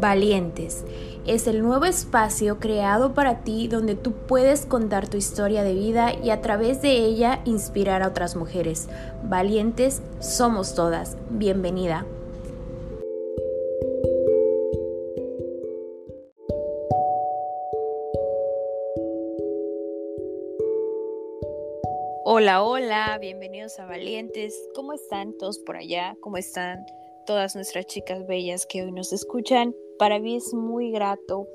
Valientes. Es el nuevo espacio creado para ti donde tú puedes contar tu historia de vida y a través de ella inspirar a otras mujeres. Valientes somos todas. Bienvenida. Hola, hola, bienvenidos a Valientes. ¿Cómo están todos por allá? ¿Cómo están todas nuestras chicas bellas que hoy nos escuchan? Para mí es muy grato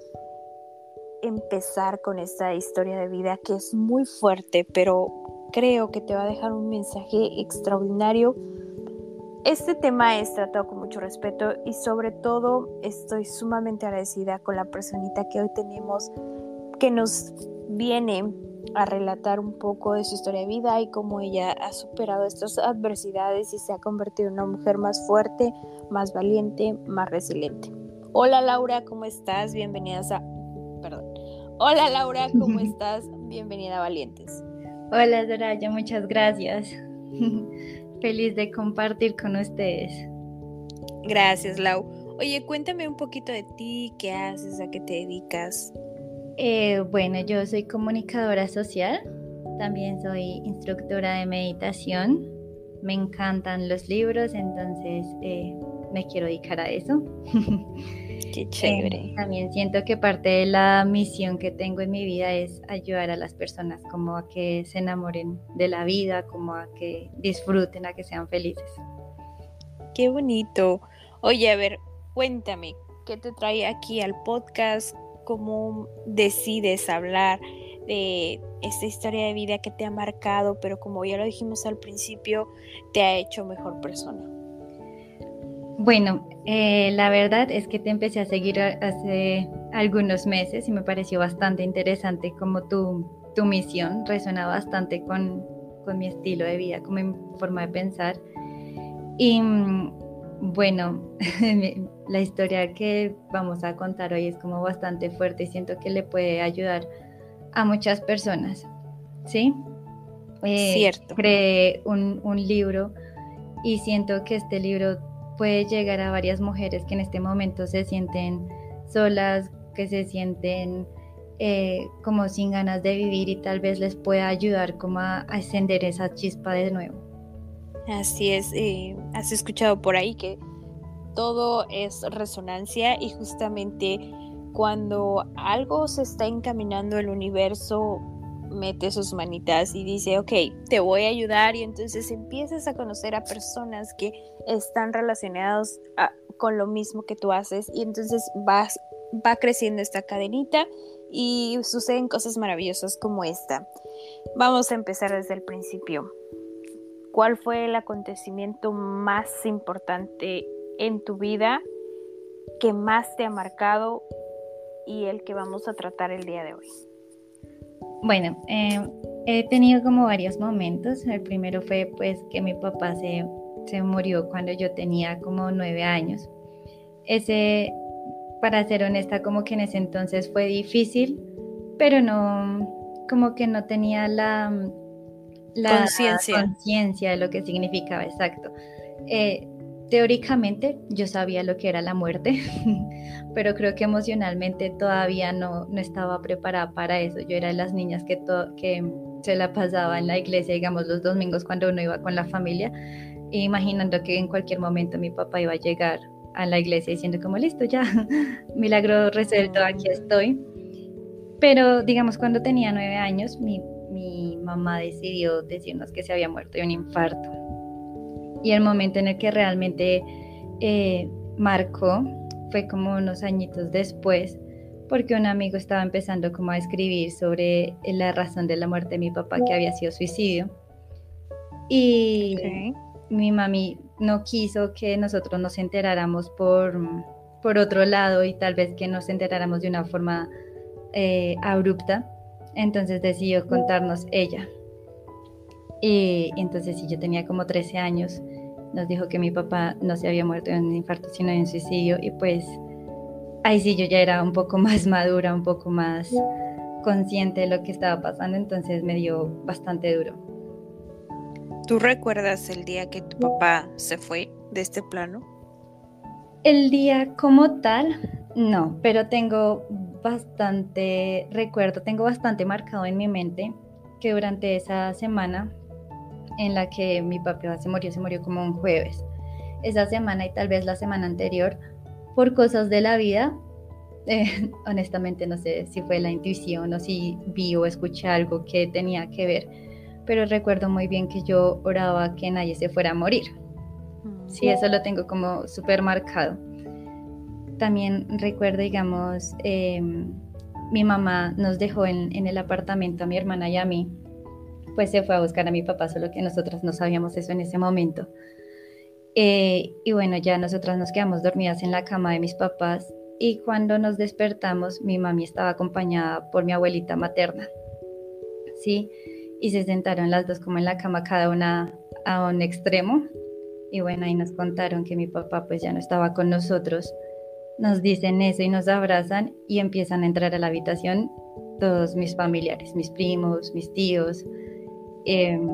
empezar con esta historia de vida que es muy fuerte, pero creo que te va a dejar un mensaje extraordinario. Este tema es tratado con mucho respeto y sobre todo estoy sumamente agradecida con la personita que hoy tenemos que nos viene a relatar un poco de su historia de vida y cómo ella ha superado estas adversidades y se ha convertido en una mujer más fuerte, más valiente, más resiliente. Hola Laura, ¿cómo estás? Bienvenidas a... Perdón. Hola Laura, ¿cómo estás? Bienvenida a Valientes. Hola Doraya, muchas gracias. Feliz de compartir con ustedes. Gracias Lau. Oye, cuéntame un poquito de ti, qué haces, a qué te dedicas. Eh, bueno, yo soy comunicadora social, también soy instructora de meditación, me encantan los libros, entonces eh, me quiero dedicar a eso. Qué chévere. Eh, también siento que parte de la misión que tengo en mi vida es ayudar a las personas como a que se enamoren de la vida, como a que disfruten, a que sean felices. Qué bonito. Oye, a ver, cuéntame, ¿qué te trae aquí al podcast? cómo decides hablar de esta historia de vida que te ha marcado, pero como ya lo dijimos al principio, te ha hecho mejor persona. Bueno, eh, la verdad es que te empecé a seguir hace algunos meses y me pareció bastante interesante como tu, tu misión resuena bastante con, con mi estilo de vida, con mi forma de pensar. Y mm, bueno, la historia que vamos a contar hoy es como bastante fuerte y siento que le puede ayudar a muchas personas, ¿sí? Eh, Cierto. Creé un, libro y siento que este libro puede llegar a varias mujeres que en este momento se sienten solas, que se sienten eh, como sin ganas de vivir y tal vez les pueda ayudar como a, a encender esa chispa de nuevo. Así es, has escuchado por ahí que todo es resonancia y justamente cuando algo se está encaminando el universo mete sus manitas y dice, ok, te voy a ayudar y entonces empiezas a conocer a personas que están relacionados con lo mismo que tú haces y entonces vas, va creciendo esta cadenita y suceden cosas maravillosas como esta. Vamos a empezar desde el principio. ¿Cuál fue el acontecimiento más importante en tu vida que más te ha marcado y el que vamos a tratar el día de hoy? Bueno, eh, he tenido como varios momentos. El primero fue pues que mi papá se, se murió cuando yo tenía como nueve años. Ese, para ser honesta, como que en ese entonces fue difícil, pero no, como que no tenía la la conciencia de lo que significaba, exacto. Eh, teóricamente yo sabía lo que era la muerte, pero creo que emocionalmente todavía no, no estaba preparada para eso. Yo era de las niñas que, que se la pasaba en la iglesia, digamos, los domingos cuando uno iba con la familia, imaginando que en cualquier momento mi papá iba a llegar a la iglesia diciendo como listo, ya, milagro resuelto, aquí estoy. Pero digamos, cuando tenía nueve años, mi mi mamá decidió decirnos que se había muerto de un infarto. Y el momento en el que realmente eh, marcó fue como unos añitos después, porque un amigo estaba empezando como a escribir sobre la razón de la muerte de mi papá, que había sido suicidio. Y mi mami no quiso que nosotros nos enteráramos por, por otro lado y tal vez que nos enteráramos de una forma eh, abrupta. Entonces decidió contarnos ella. Y, entonces, si yo tenía como 13 años, nos dijo que mi papá no se había muerto de un infarto, sino de un suicidio. Y pues ahí sí yo ya era un poco más madura, un poco más consciente de lo que estaba pasando, entonces me dio bastante duro. ¿Tú recuerdas el día que tu papá se fue de este plano? El día como tal, No, pero tengo bastante recuerdo, tengo bastante marcado en mi mente que durante esa semana en la que mi papá se murió, se murió como un jueves. Esa semana y tal vez la semana anterior, por cosas de la vida, eh, honestamente no sé si fue la intuición o si vi o escuché algo que tenía que ver, pero recuerdo muy bien que yo oraba que nadie se fuera a morir. Mm. Sí, eso lo tengo como súper marcado. También recuerdo, digamos, em, mi mamá nos dejó en, en, el apartamento a mi hermana y a mí, pues se fue a buscar a mi papá, solo que nosotras no sabíamos eso en ese momento. Eh, y bueno, ya nosotras nos quedamos dormidas en la cama de mis papás y cuando nos despertamos mi mami estaba acompañada por mi abuelita materna. Sí, y se sentaron las dos como en la cama cada una a un extremo y bueno, ahí nos contaron que mi papá pues ya no estaba con nosotros. Nos dicen eso y nos abrazan y empiezan a entrar a la habitación todos mis familiares, mis primos, mis tíos. Em,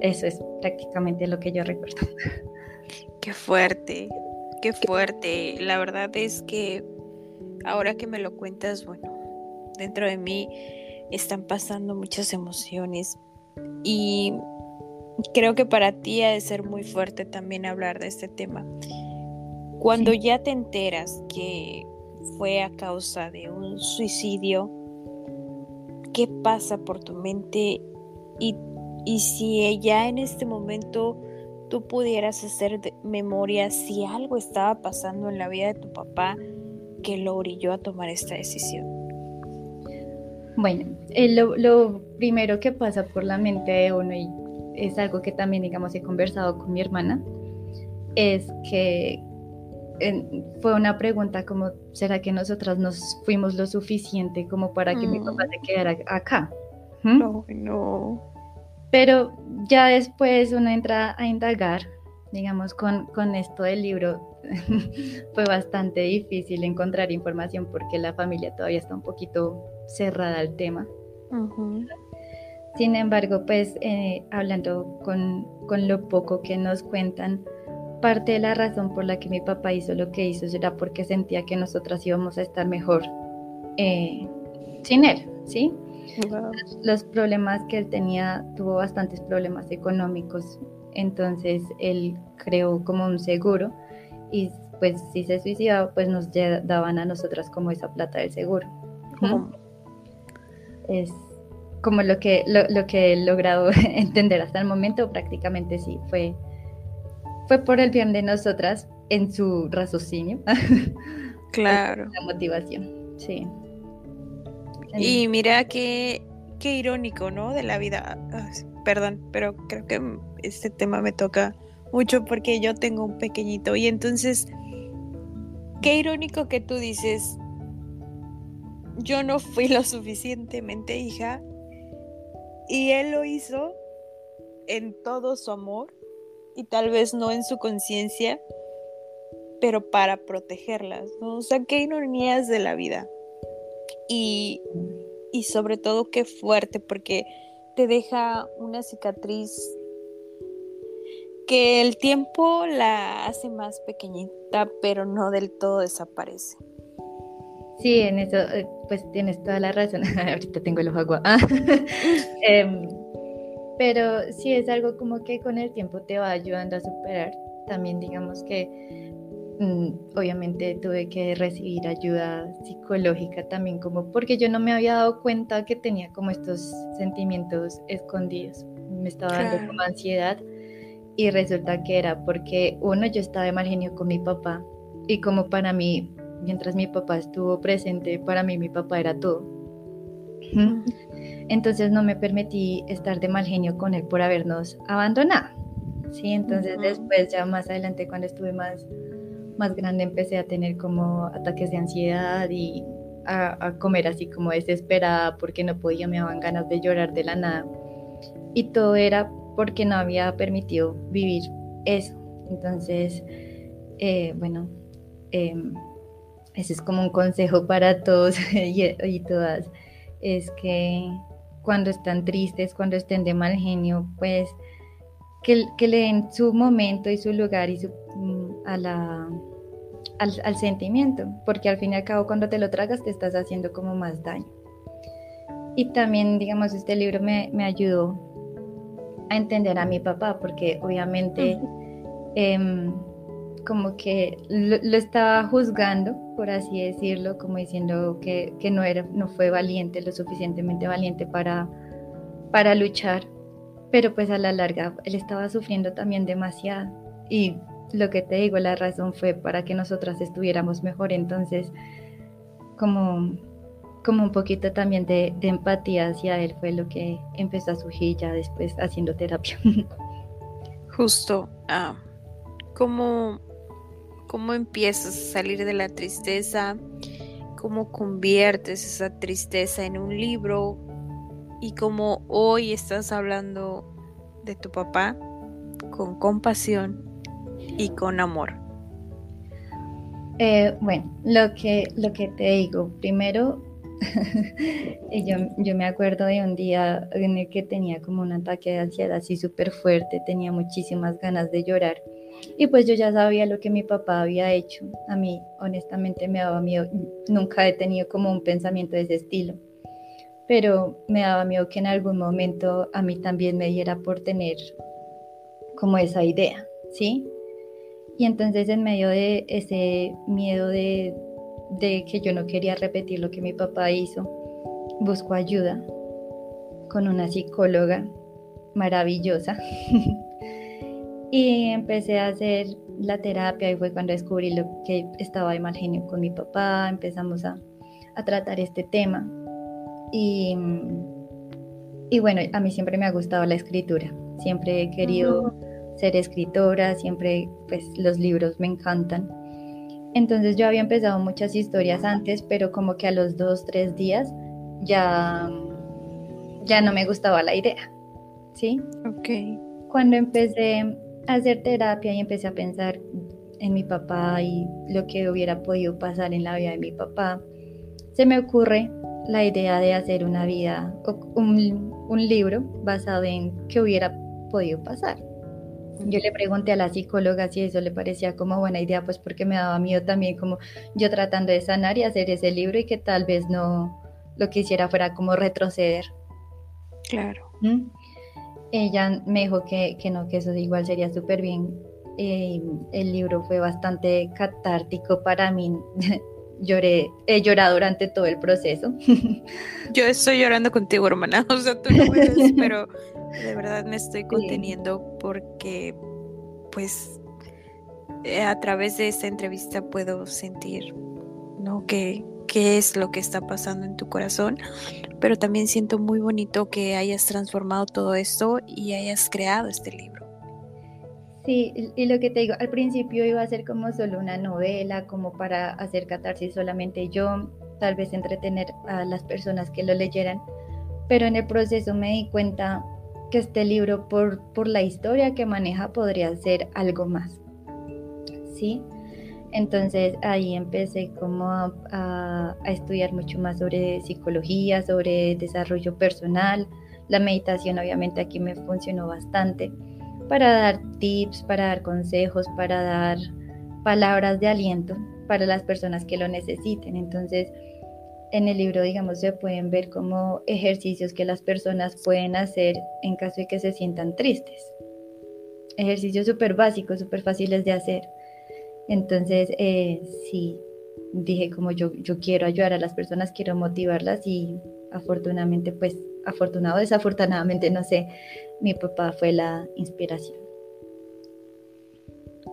eso es prácticamente lo que yo recuerdo. Qué fuerte, qué fuerte. La verdad es que ahora que me lo cuentas, bueno, dentro de mí están pasando muchas emociones y creo que para ti ha de ser muy fuerte también hablar de este tema. Cuando ya te enteras que fue a causa de un suicidio, ¿qué pasa por tu mente? Y, y si ya en este momento tú pudieras hacer memoria si algo estaba pasando en la vida de tu papá que lo orilló a tomar esta decisión. Bueno, eh, lo, primero que pasa por la mente de uno, y es algo que también, digamos, he conversado con mi hermana, es que fue una pregunta como, ¿será que nosotras nos fuimos lo suficiente como para que mi papá mm. se quedara acá? ¿Mm? No, no. Pero ya después uno entra a indagar, digamos, con, con esto del libro, fue bastante difícil encontrar información porque la familia todavía está un poquito cerrada al tema. Sin embargo, pues eh, hablando con, con, lo poco que nos cuentan, parte de la razón por la que mi papá hizo lo que hizo era porque sentía que nosotras íbamos a estar mejor eh, sin él, ¿sí? Los problemas que él tenía, tuvo bastantes problemas económicos, entonces él creó como un seguro y pues si se suicidaba, pues nos daban a nosotras como esa plata del seguro. Es como lo que, lo, que he logrado entender hasta el momento, prácticamente sí, fue, fue por el bien de nosotras en su raciocinio. Claro. La motivación, sí. Y mira qué, qué irónico, ¿no? De la vida. perdón, pero creo que este tema me toca mucho porque yo tengo un pequeñito y entonces, qué irónico que tú dices, yo no fui lo suficientemente hija y él lo hizo en todo su amor y tal vez no en su conciencia, pero para protegerlas, ¿no? O sea, qué ironías de la vida. Y, y sobre todo qué fuerte, porque te deja una cicatriz que el tiempo la hace más pequeñita, pero no del todo desaparece. Sí, en eso eh, pues tienes toda la razón. Ahorita tengo el ojo agua. Em, pero sí es algo como que con el tiempo te va ayudando a superar. También digamos que obviamente tuve que recibir ayuda psicológica también como porque yo no me había dado cuenta que tenía como estos sentimientos escondidos. Me estaba dando como ansiedad y resulta que era porque uno yo estaba de mal genio con mi papá y como para mí mientras mi papá estuvo presente para mí mi papá era todo. Entonces no me permití estar de mal genio con él por habernos abandonado sí entonces después ya más adelante cuando estuve más más grande empecé a tener como ataques de ansiedad y a, a comer así como desesperada porque no podía me daban ganas de llorar de la nada y todo era porque no había permitido vivir eso. Entonces, eh, bueno, em, ese es como un consejo para todos y, todas, es que cuando están tristes, cuando estén de mal genio, pues que, le den su momento y su lugar y su, a, la, al, sentimiento, porque al fin y al cabo cuando te lo tragas te estás haciendo como más daño. Y también, digamos, este libro me, me ayudó a entender a mi papá, porque obviamente em, como que lo, estaba juzgando, por así decirlo, como diciendo que, que, no, era, no fue valiente, lo suficientemente valiente para, para luchar, pero pues a la larga él estaba sufriendo también demasiado y lo que te digo, la razón fue para que nosotras estuviéramos mejor, entonces como, como un poquito también de, empatía hacia él fue lo que empezó a surgir ya después haciendo terapia. Justo, ah, ¿cómo, ¿cómo empiezas a salir de la tristeza? ¿Cómo conviertes esa tristeza en un libro? Y cómo hoy estás hablando de tu papá con compasión y con amor? Eh, bueno, lo que, lo que te digo, primero, yo, yo, me acuerdo de un día en el que tenía como un ataque de ansiedad así súper fuerte, tenía muchísimas ganas de llorar. Y pues yo ya sabía lo que mi papá había hecho. A mí, honestamente, me daba miedo. Nunca he tenido como un pensamiento de ese estilo. Pero me daba miedo que en algún momento a mí también me diera por tener como esa idea, ¿sí? Y entonces en medio de ese miedo de, que yo no quería repetir lo que mi papá hizo, busco ayuda con una psicóloga maravillosa. y empecé a hacer la terapia y fue cuando descubrí lo que estaba de mal genio con mi papá, empezamos a, tratar este tema. Y, y, bueno, a mí siempre me ha gustado la escritura, siempre he querido ser escritora, siempre pues los libros me encantan. Entonces yo había empezado muchas historias antes, pero como que a los dos, tres días ya, ya no me gustaba la idea, ¿sí? Ok. Cuando empecé a hacer terapia y empecé a pensar en mi papá y lo que hubiera podido pasar en la vida de mi papá, se me ocurre la idea de hacer una vida, un, un libro basado en qué hubiera podido pasar. Yo le pregunté a la psicóloga si eso le parecía como buena idea, pues porque me daba miedo también como yo tratando de sanar y hacer ese libro y que tal vez no lo que hiciera fuera como retroceder. Claro. ¿Mm? Ella me dijo que, que, no, que eso igual sería súper bien. Eh, el libro fue bastante catártico para mí. Lloré, he llorado durante todo el proceso. Yo estoy llorando contigo, hermana. O sea, tú no ves, pero de verdad me estoy conteniendo porque pues eh, a través de esta entrevista puedo sentir ¿no? que qué es lo que está pasando en tu corazón, pero también siento muy bonito que hayas transformado todo esto y hayas creado este libro. Sí, y lo que te digo, al principio iba a ser como solo una novela, como para hacer catarsis solamente yo, tal vez entretener a las personas que lo leyeran, pero en el proceso me di cuenta que este libro, por, por la historia que maneja, podría ser algo más. ¿Sí? Entonces ahí empecé como a, estudiar mucho más sobre psicología, sobre desarrollo personal. La meditación obviamente aquí me funcionó bastante para dar tips, para dar consejos, para dar palabras de aliento para las personas que lo necesiten. Entonces en el libro, digamos, se pueden ver como ejercicios que las personas pueden hacer en caso de que se sientan tristes. Ejercicios súper básicos, súper fáciles de hacer. Entonces, eh, sí, dije como yo, yo quiero ayudar a las personas, quiero motivarlas y afortunadamente, pues, afortunado desafortunadamente, no sé, mi papá fue la inspiración.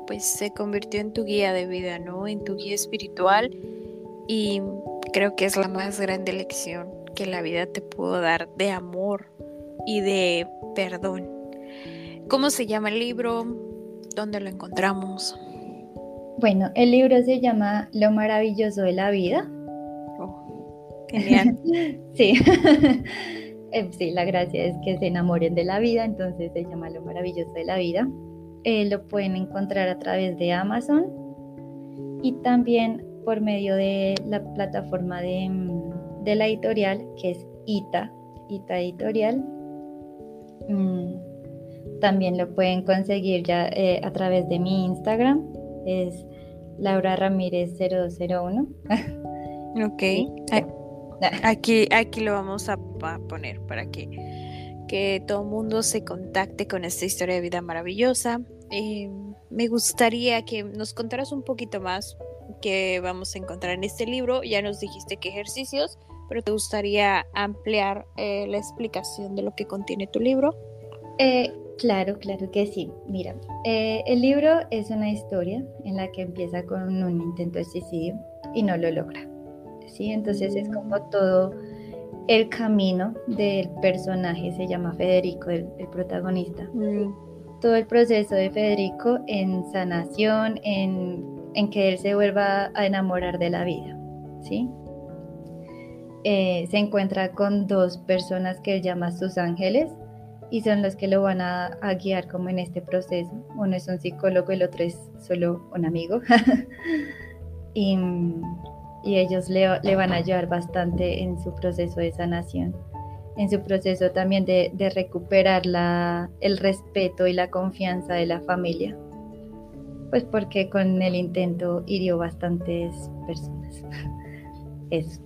Pues se convirtió en tu guía de vida, ¿no? En tu guía espiritual y creo que es la más grande lección que la vida te pudo dar de amor y de perdón. ¿Cómo se llama el libro? ¿Dónde lo encontramos? Bueno, el libro se llama Lo maravilloso de la vida. Oh, genial. sí. Eh, sí, la gracia es que se enamoren de la vida, entonces se llama Lo maravilloso de la vida. Eh, lo pueden encontrar a través de Amazon y también por medio de la plataforma de, mm, la editorial, que es ITA, ITA Editorial. Mm, también lo pueden conseguir ya eh, a través de mi Instagram, es Laura Ramírez 001. ok. Aquí, aquí lo vamos a poner para que, que todo el mundo se contacte con esta historia de vida maravillosa. Eh, me gustaría que nos contaras un poquito más que vamos a encontrar en este libro. Ya nos dijiste qué ejercicios, pero te gustaría ampliar eh, la explicación de lo que contiene tu libro. Eh, claro, claro que sí. Mira, el libro es una historia en la que empieza con un intento de suicidio y no lo logra. ¿sí? Entonces es como todo el camino del personaje, se llama Federico, el, protagonista. Mm. Todo el proceso de Federico en sanación, en, que él se vuelva a enamorar de la vida, ¿sí? Eh, se encuentra con dos personas que él llama sus ángeles y son los que lo van a, guiar como en este proceso. Uno es un psicólogo, el otro es solo un amigo. y, y ellos le, van a ayudar bastante en su proceso de sanación, en su proceso también de, recuperar el respeto y la confianza de la familia, pues porque con el intento hirió bastantes personas. Eso.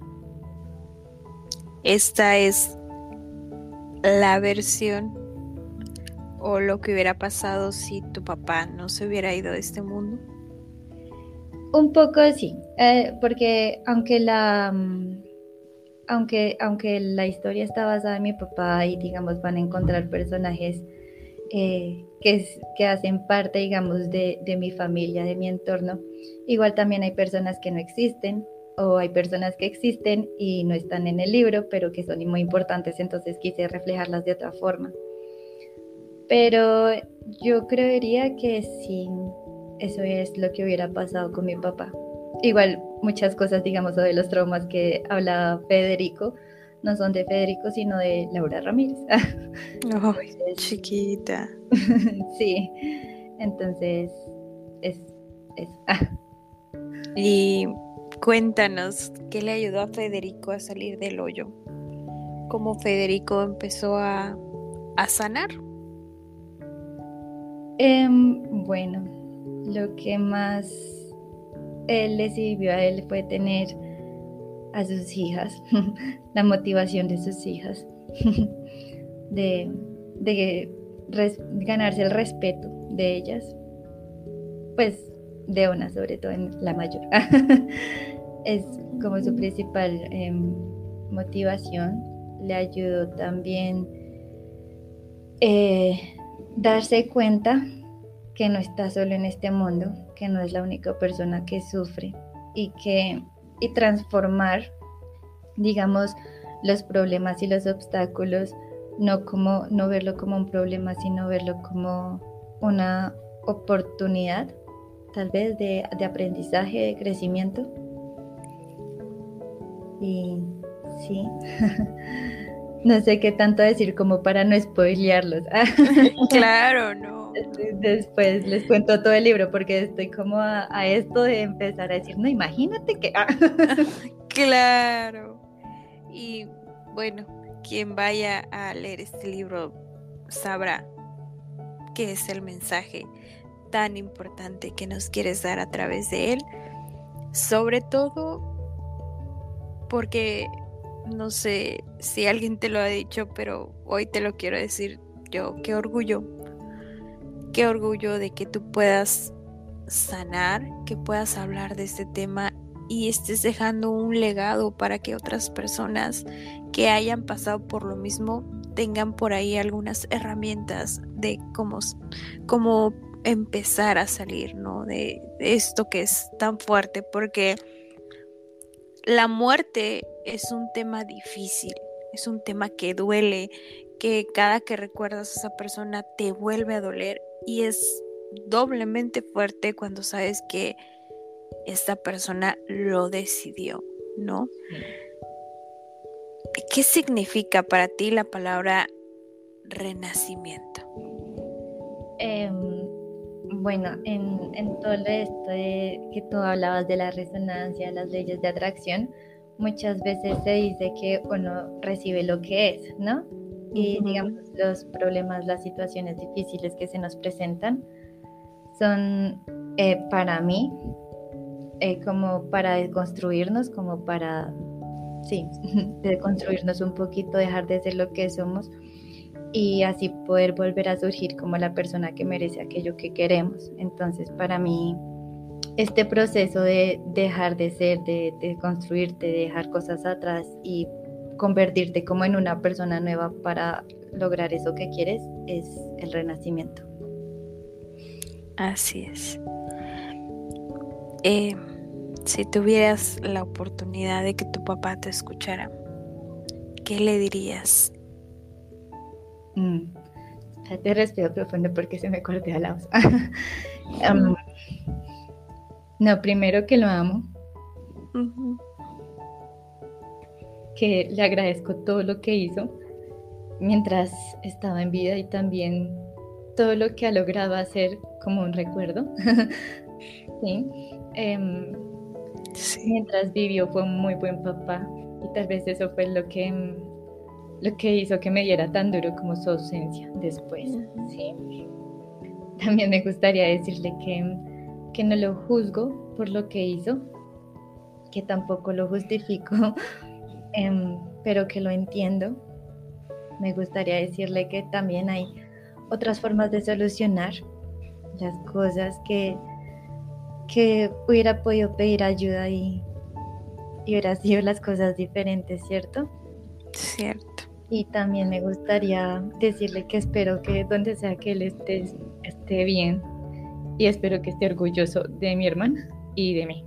Esta es la versión o lo que hubiera pasado si tu papá no se hubiera ido de este mundo. Un poco sí, eh, porque aunque la, mm, aunque, aunque la historia está basada en mi papá y digamos van a encontrar personajes eh, que, hacen parte digamos de, mi familia, de mi entorno, igual también hay personas que no existen o hay personas que existen y no están en el libro, pero que son muy importantes, entonces quise reflejarlas de otra forma. Pero yo creería que sí eso es lo que hubiera pasado con mi papá. Igual muchas cosas, digamos, de los traumas que hablaba Federico, no son de Federico, sino de Laura Ramírez. Ay, chiquita. sí, entonces es eso. y cuéntanos, ¿qué le ayudó a Federico a salir del hoyo? ¿Cómo Federico empezó a, a sanar? Em, bueno, lo que más él le sirvió a él fue tener a sus hijas, la motivación de sus hijas, de, ganarse el respeto de ellas, pues de una sobre todo en la mayor. es como su principal em, motivación. Le ayudó también eh, darse cuenta que no está solo en este mundo, que no es la única persona que sufre y que y transformar, digamos, los problemas y los obstáculos no como no verlo como un problema, sino verlo como una oportunidad, tal vez de, de aprendizaje, de crecimiento. Y sí, no sé qué tanto decir como para no spoilearlos. claro, no Después les cuento todo el libro porque estoy como a, esto de empezar a decir, no, imagínate que... Claro. Y bueno, quien vaya a leer este libro sabrá qué es el mensaje tan importante que nos quieres dar a través de él. Sobre todo porque no sé si alguien te lo ha dicho, pero hoy te lo quiero decir yo. Qué orgullo qué orgullo de que tú puedas sanar, que puedas hablar de este tema y estés dejando un legado para que otras personas que hayan pasado por lo mismo tengan por ahí algunas herramientas de cómo, cómo empezar a salir, ¿no? De, de esto que es tan fuerte, porque la muerte es un tema difícil, es un tema que duele, que cada que recuerdas a esa persona te vuelve a doler y es doblemente fuerte cuando sabes que esta persona lo decidió, ¿no? ¿Qué significa para ti la palabra renacimiento? Em, bueno, en, todo esto de que tú hablabas de la resonancia, las leyes de atracción, muchas veces se dice que uno recibe lo que es, ¿no? Y digamos los problemas, las situaciones difíciles que se nos presentan son eh, para mí eh, como para deconstruirnos, como para, sí, deconstruirnos un poquito, dejar de ser lo que somos y así poder volver a surgir como la persona que merece aquello que queremos. Entonces, para mí, este proceso de dejar de ser, de, de construirte, de dejar cosas atrás y convertirte como en una persona nueva para lograr eso que quieres es el renacimiento. Así es. Eh, si tuvieras la oportunidad de que tu papá te escuchara, ¿qué le dirías? Mm. Te respiro profundo porque se me cortea la voz. no, primero que lo amo. Que le agradezco todo lo que hizo mientras estaba en vida y también todo lo que ha logrado hacer como un recuerdo. Em, ¿sí? Mientras vivió fue un muy buen papá y tal vez eso fue lo que, lo que hizo que me diera tan duro como su ausencia después. ¿sí? También me gustaría decirle que, que no lo juzgo por lo que hizo, que tampoco lo justifico, em, pero que lo entiendo. Me gustaría decirle que también hay otras formas de solucionar las cosas que, que hubiera podido pedir ayuda y, y hubiera sido las cosas diferentes, ¿cierto? Cierto. Y también me gustaría decirle que espero que donde sea que él esté, esté bien y espero que esté orgulloso de mi hermana y de mí.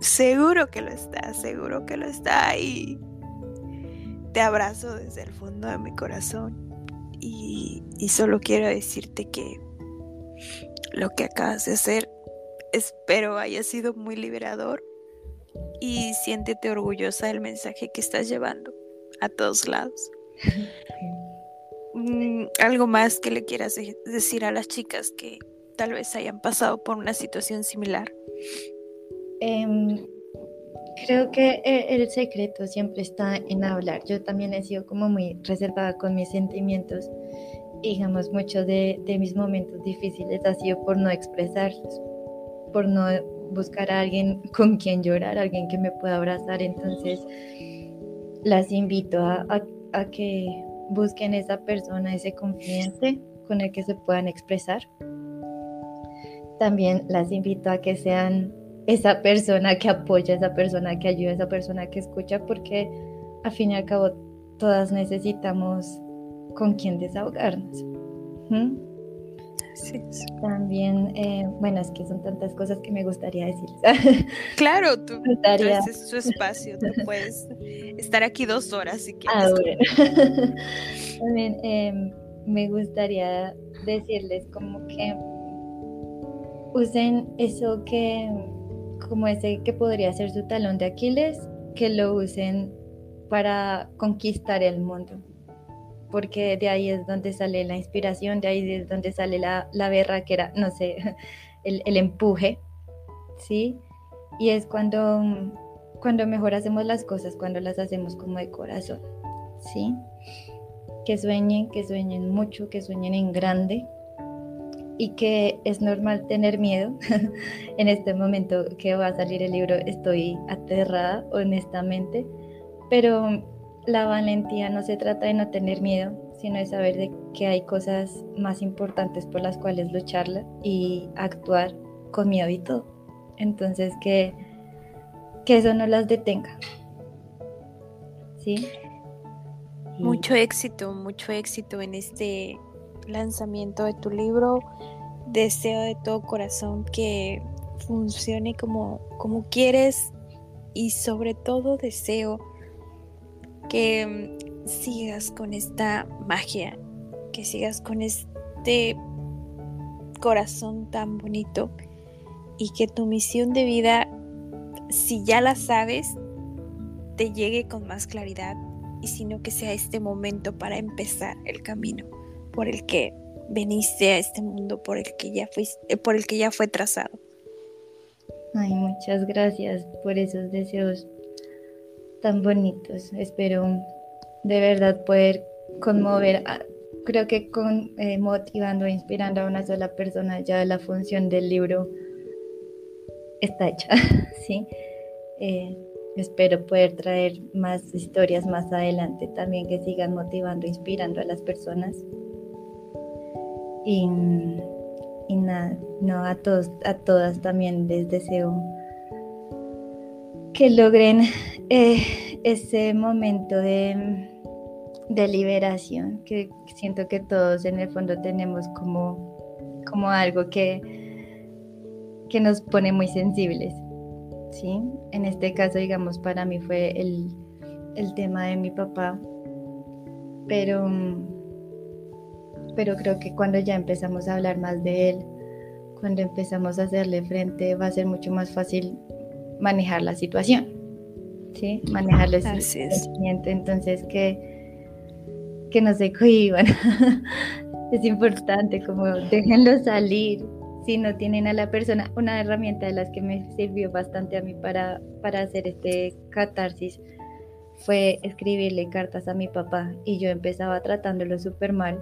Seguro que lo está, seguro que lo está y te abrazo desde el fondo de mi corazón y, y solo quiero decirte que lo que acabas de hacer espero haya sido muy liberador y siéntete orgullosa del mensaje que estás llevando a todos lados. Mm, algo más que le quieras decir a las chicas que tal vez hayan pasado por una situación similar. Em, creo que eh, el secreto siempre está en hablar. Yo también he sido como muy reservada con mis sentimientos digamos, muchos de, mis momentos difíciles ha sido por no expresarlos, por no buscar a alguien con quien llorar, alguien que me pueda abrazar. Entonces, las invito a, a, que busquen esa persona, ese confidente con el que se puedan expresar. También las invito a que sean esa persona que apoya, esa persona que ayuda, esa persona que escucha, porque al fin y al cabo todas necesitamos con quien desahogarnos. También, eh, bueno, es que son tantas cosas que me gustaría decir. Claro, tú, gustaría... es su espacio, tú puedes estar aquí dos horas si quieres. Ah, También em, me gustaría decirles como que usen eso que, como ese que podría ser su talón de Aquiles, que lo usen para conquistar el mundo porque de ahí es donde sale la inspiración, de ahí es donde sale la, la berra, que era, no sé, el, el, empuje, ¿sí? Y es cuando, cuando mejor hacemos las cosas, cuando las hacemos como de corazón, ¿sí? Que sueñen, que sueñen mucho, que sueñen en grande y que es normal tener miedo. en este momento que va a salir el libro estoy aterrada, honestamente, pero la valentía no se trata de no tener miedo, sino de saber que hay cosas más importantes por las cuales lucharla y actuar con miedo y todo. Entonces que, que eso no las detenga. ¿Sí? Mucho éxito, mucho éxito en este lanzamiento de tu libro. Deseo de todo corazón que funcione como, como quieres y sobre todo deseo que mm, sigas con esta magia, que sigas con este corazón tan bonito y que tu misión de vida, si ya la sabes, te llegue con más claridad y sino que sea este momento para empezar el camino por el que veniste a este mundo, por el que ya fuiste, por el que ya fue trazado. Ay, muchas gracias por esos deseos tan bonitos. Espero de verdad poder conmover, creo que con, eh, motivando e inspirando a una sola persona ya la función del libro está hecha, ¿sí? Eh, espero poder traer más historias más adelante también que sigan motivando, inspirando a las personas. Y, y nada, no, a todos, a todas también les deseo que logren eh, ese momento de, de, liberación, que siento que todos en el fondo tenemos como, como algo que, que nos pone muy sensibles. ¿sí? En este caso, digamos, para mí fue el, el tema de mi papá, pero, pero creo que cuando ya empezamos a hablar más de él, cuando empezamos a hacerle frente, va a ser mucho más fácil manejar la situación, ¿sí? Manejar el sentimiento, entonces que, que no se cohiban. es importante, como déjenlo salir, si no tienen a la persona, una herramienta de las que me sirvió bastante a mí para, para hacer este catarsis fue escribirle cartas a mi papá y yo empezaba tratándolo súper mal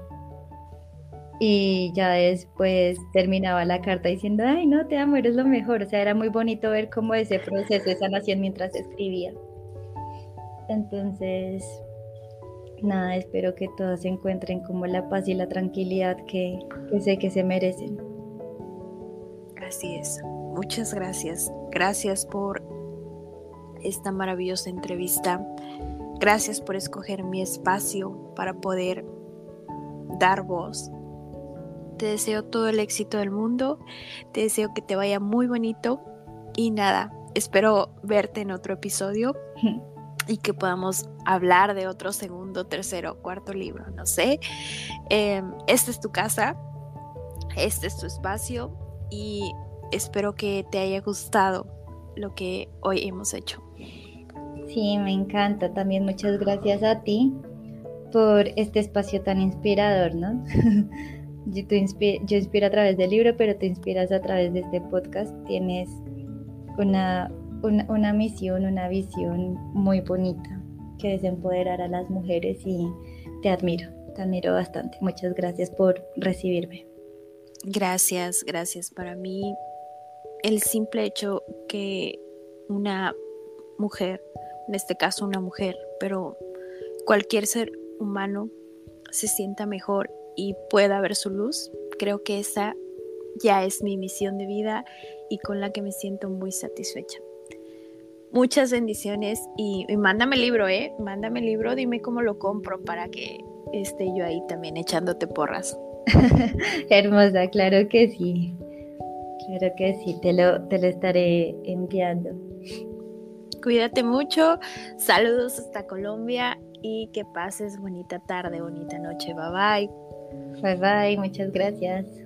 y ya después terminaba la carta diciendo, ay, no, te amo, eres lo mejor. O sea, era muy bonito ver cómo ese proceso de sanación mientras escribía. Entonces, nada, espero que todos encuentren como la paz y la tranquilidad que sé que se merecen. Así es. Muchas gracias. Gracias por esta maravillosa entrevista. Gracias por escoger mi espacio para poder dar voz te deseo todo el éxito del mundo, te deseo que te vaya muy bonito y nada, espero verte en otro episodio y que podamos hablar de otro segundo, tercero, cuarto libro, no sé. Eh, esta es tu casa, este es tu espacio y espero que te haya gustado lo que hoy hemos hecho. Sí, me encanta. También muchas gracias a ti por este espacio tan inspirador, ¿no? Yo, yo inspiro a través del libro, pero te inspiras a través de este podcast. Tienes una, una, misión, una visión muy bonita que es empoderar a las mujeres y te admiro, te admiro bastante. Muchas gracias por recibirme. Gracias, gracias. Para mí, el simple hecho que una mujer, en este caso una mujer, pero cualquier ser humano se sienta mejor y pueda ver su luz, creo que esa ya es mi misión de vida y con la que me siento muy satisfecha. Muchas bendiciones y, mándame el libro, ¿eh? Mándame el libro, dime cómo lo compro para que esté yo ahí también echándote porras. Hermosa, claro que sí. Claro que sí, te lo, te lo estaré enviando. Cuídate mucho, saludos hasta Colombia y que pases bonita tarde, bonita noche. Bye bye. Bye bye, muchas gracias.